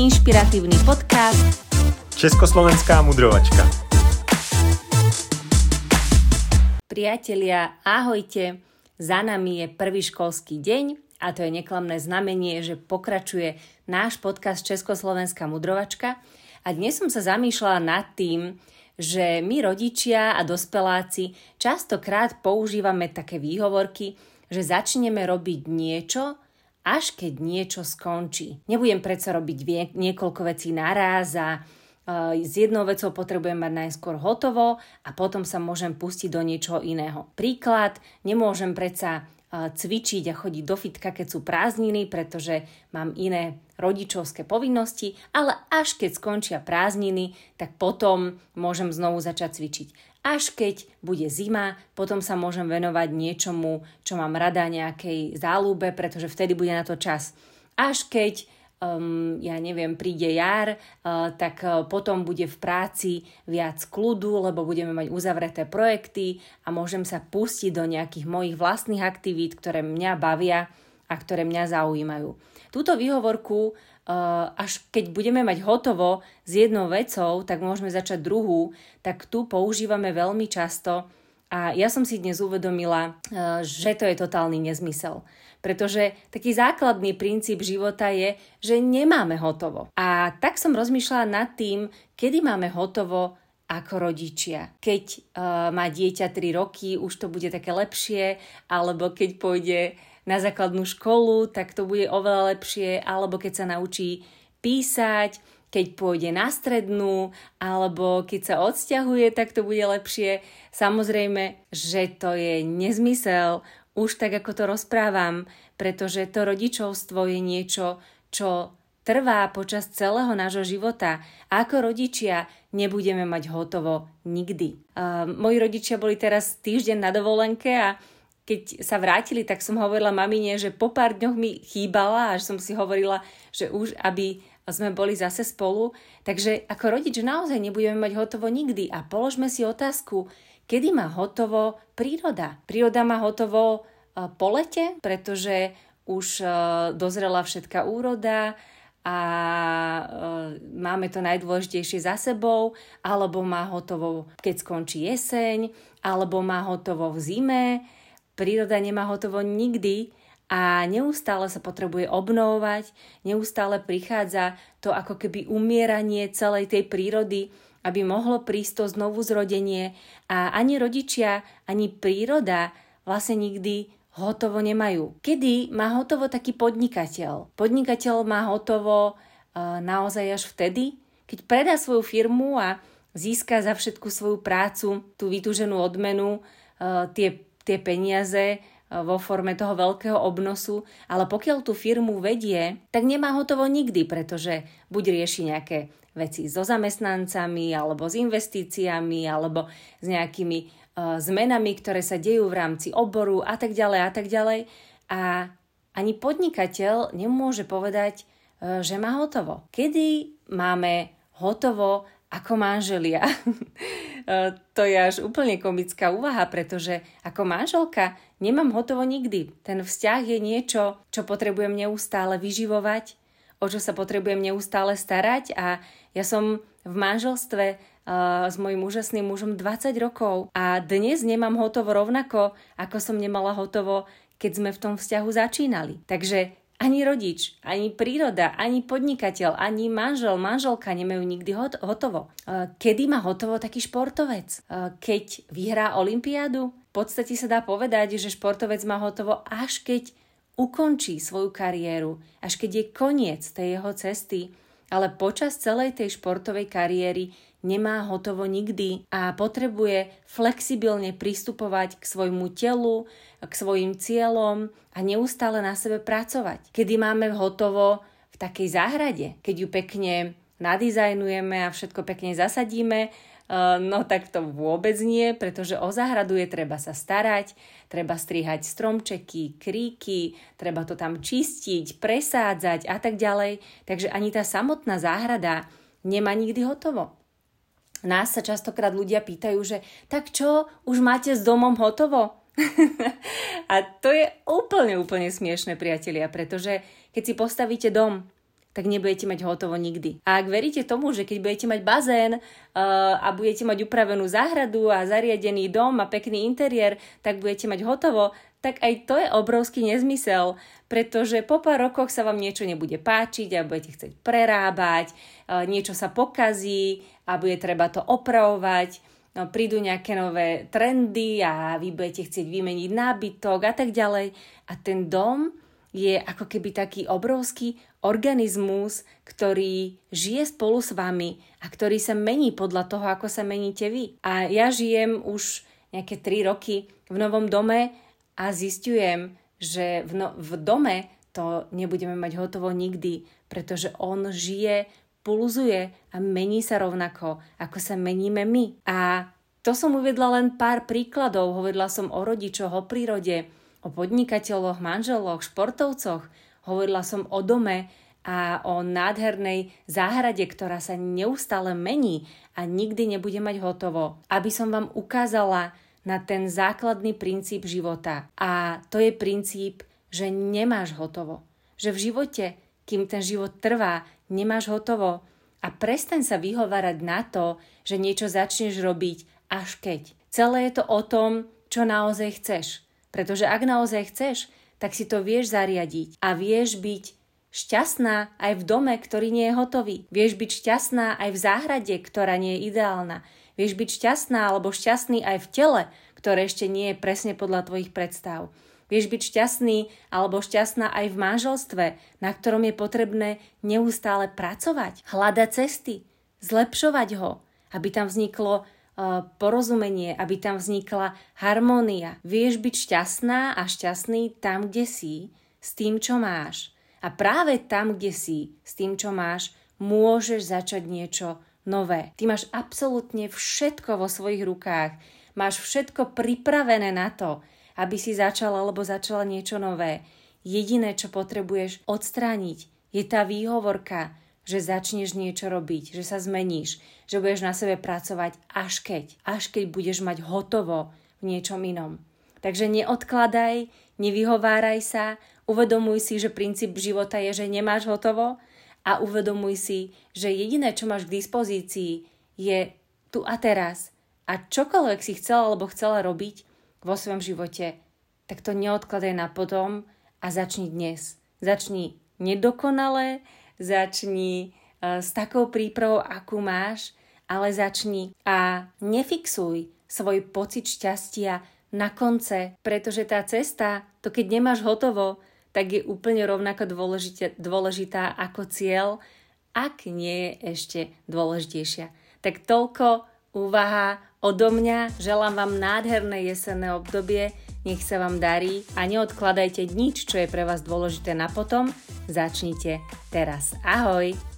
inšpiratívny podcast Československá mudrovačka. Priatelia, ahojte. Za nami je prvý školský deň a to je neklamné znamenie, že pokračuje náš podcast Československá mudrovačka. A dnes som sa zamýšľala nad tým, že my rodičia a dospeláci častokrát používame také výhovorky, že začneme robiť niečo, až keď niečo skončí. Nebudem predsa robiť niekoľko vecí naraz a e, s jednou vecou potrebujem mať najskôr hotovo a potom sa môžem pustiť do niečoho iného. Príklad, nemôžem predsa cvičiť a chodiť do fitka, keď sú prázdniny, pretože mám iné rodičovské povinnosti, ale až keď skončia prázdniny, tak potom môžem znovu začať cvičiť. Až keď bude zima, potom sa môžem venovať niečomu, čo mám rada, nejakej záľube, pretože vtedy bude na to čas. Až keď um, ja neviem, príde jar, uh, tak uh, potom bude v práci viac kľudu, lebo budeme mať uzavreté projekty a môžem sa pustiť do nejakých mojich vlastných aktivít, ktoré mňa bavia a ktoré mňa zaujímajú. Túto výhovorku, uh, až keď budeme mať hotovo s jednou vecou, tak môžeme začať druhú, tak tu používame veľmi často a ja som si dnes uvedomila, že to je totálny nezmysel. Pretože taký základný princíp života je, že nemáme hotovo. A tak som rozmýšľala nad tým, kedy máme hotovo ako rodičia. Keď uh, má dieťa 3 roky, už to bude také lepšie, alebo keď pôjde na základnú školu, tak to bude oveľa lepšie, alebo keď sa naučí písať, keď pôjde na strednú, alebo keď sa odsťahuje, tak to bude lepšie. Samozrejme, že to je nezmysel už tak, ako to rozprávam, pretože to rodičovstvo je niečo, čo trvá počas celého nášho života. A ako rodičia nebudeme mať hotovo nikdy. Uh, moji rodičia boli teraz týždeň na dovolenke a keď sa vrátili, tak som hovorila mamine, že po pár dňoch mi chýbala, až som si hovorila, že už aby sme boli zase spolu. Takže ako rodič naozaj nebudeme mať hotovo nikdy. A položme si otázku, Kedy má hotovo príroda? Príroda má hotovo e, po lete, pretože už e, dozrela všetká úroda a e, máme to najdôležitejšie za sebou, alebo má hotovo, keď skončí jeseň, alebo má hotovo v zime. Príroda nemá hotovo nikdy a neustále sa potrebuje obnovovať, neustále prichádza to ako keby umieranie celej tej prírody, aby mohlo prísť to znovu zrodenie a ani rodičia, ani príroda vlastne nikdy hotovo nemajú. Kedy má hotovo taký podnikateľ? Podnikateľ má hotovo uh, naozaj až vtedy, keď predá svoju firmu a získa za všetku svoju prácu tú vytúženú odmenu, uh, tie, tie peniaze vo forme toho veľkého obnosu, ale pokiaľ tú firmu vedie, tak nemá hotovo nikdy, pretože buď rieši nejaké veci so zamestnancami alebo s investíciami alebo s nejakými uh, zmenami, ktoré sa dejú v rámci oboru a tak ďalej a tak ďalej. A ani podnikateľ nemôže povedať, uh, že má hotovo. Kedy máme hotovo ako manželia? uh, to je až úplne komická úvaha, pretože ako manželka nemám hotovo nikdy. Ten vzťah je niečo, čo potrebujem neustále vyživovať, o čo sa potrebujem neustále starať a ja som v manželstve uh, s mojim úžasným mužom 20 rokov a dnes nemám hotovo rovnako, ako som nemala hotovo, keď sme v tom vzťahu začínali. Takže ani rodič, ani príroda, ani podnikateľ, ani manžel, manželka nemajú nikdy hot- hotovo. Uh, kedy má hotovo taký športovec? Uh, keď vyhrá olympiádu? V podstate sa dá povedať, že športovec má hotovo až keď ukončí svoju kariéru, až keď je koniec tej jeho cesty, ale počas celej tej športovej kariéry nemá hotovo nikdy a potrebuje flexibilne pristupovať k svojmu telu, k svojim cieľom a neustále na sebe pracovať. Kedy máme hotovo v takej záhrade, keď ju pekne nadizajnujeme a všetko pekne zasadíme, Eh, no tak to vôbec nie, pretože o záhradu je treba sa starať, treba strihať stromčeky, kríky, treba to tam čistiť, presádzať a tak ďalej. Takže ani tá samotná záhrada nemá nikdy hotovo. Nás sa častokrát ľudia pýtajú, že tak čo, už máte s domom hotovo? a to je úplne, úplne smiešne, priatelia, pretože keď si postavíte dom, tak nebudete mať hotovo nikdy. A ak veríte tomu, že keď budete mať bazén uh, a budete mať upravenú záhradu a zariadený dom a pekný interiér, tak budete mať hotovo, tak aj to je obrovský nezmysel, pretože po pár rokoch sa vám niečo nebude páčiť a budete chcieť prerábať, uh, niečo sa pokazí a bude treba to opravovať, no, prídu nejaké nové trendy a vy budete chcieť vymeniť nábytok a tak ďalej. A ten dom je ako keby taký obrovský organizmus, ktorý žije spolu s vami a ktorý sa mení podľa toho, ako sa meníte vy. A ja žijem už nejaké 3 roky v novom dome a zistujem, že v, no, v dome to nebudeme mať hotovo nikdy, pretože on žije, pulzuje a mení sa rovnako, ako sa meníme my. A to som uvedla len pár príkladov. Hovorila som o rodičoch, o prírode, o podnikateľoch, manželoch, športovcoch. Hovorila som o dome a o nádhernej záhrade, ktorá sa neustále mení a nikdy nebude mať hotovo. Aby som vám ukázala na ten základný princíp života. A to je princíp, že nemáš hotovo. Že v živote, kým ten život trvá, nemáš hotovo. A prestaň sa vyhovárať na to, že niečo začneš robiť až keď. Celé je to o tom, čo naozaj chceš. Pretože ak naozaj chceš, tak si to vieš zariadiť a vieš byť šťastná aj v dome, ktorý nie je hotový. Vieš byť šťastná aj v záhrade, ktorá nie je ideálna. Vieš byť šťastná alebo šťastný aj v tele, ktoré ešte nie je presne podľa tvojich predstav. Vieš byť šťastný alebo šťastná aj v manželstve, na ktorom je potrebné neustále pracovať, hľadať cesty, zlepšovať ho, aby tam vzniklo porozumenie, aby tam vznikla harmónia. Vieš byť šťastná a šťastný tam, kde si, s tým, čo máš. A práve tam, kde si, s tým, čo máš, môžeš začať niečo nové. Ty máš absolútne všetko vo svojich rukách. Máš všetko pripravené na to, aby si začala alebo začala niečo nové. Jediné, čo potrebuješ odstrániť, je tá výhovorka, že začneš niečo robiť, že sa zmeníš, že budeš na sebe pracovať až keď, až keď budeš mať hotovo v niečom inom. Takže neodkladaj, nevyhováraj sa, uvedomuj si, že princíp života je, že nemáš hotovo a uvedomuj si, že jediné, čo máš k dispozícii, je tu a teraz. A čokoľvek si chcela alebo chcela robiť vo svojom živote, tak to neodkladaj na potom a začni dnes. Začni nedokonalé, začni uh, s takou prípravou, akú máš, ale začni a nefixuj svoj pocit šťastia na konce, pretože tá cesta, to keď nemáš hotovo, tak je úplne rovnako dôležité, dôležitá ako cieľ, ak nie je ešte dôležitejšia. Tak toľko úvaha odo mňa. Želám vám nádherné jesenné obdobie, nech sa vám darí a neodkladajte nič, čo je pre vás dôležité na potom. Začnite teraz. Ahoj!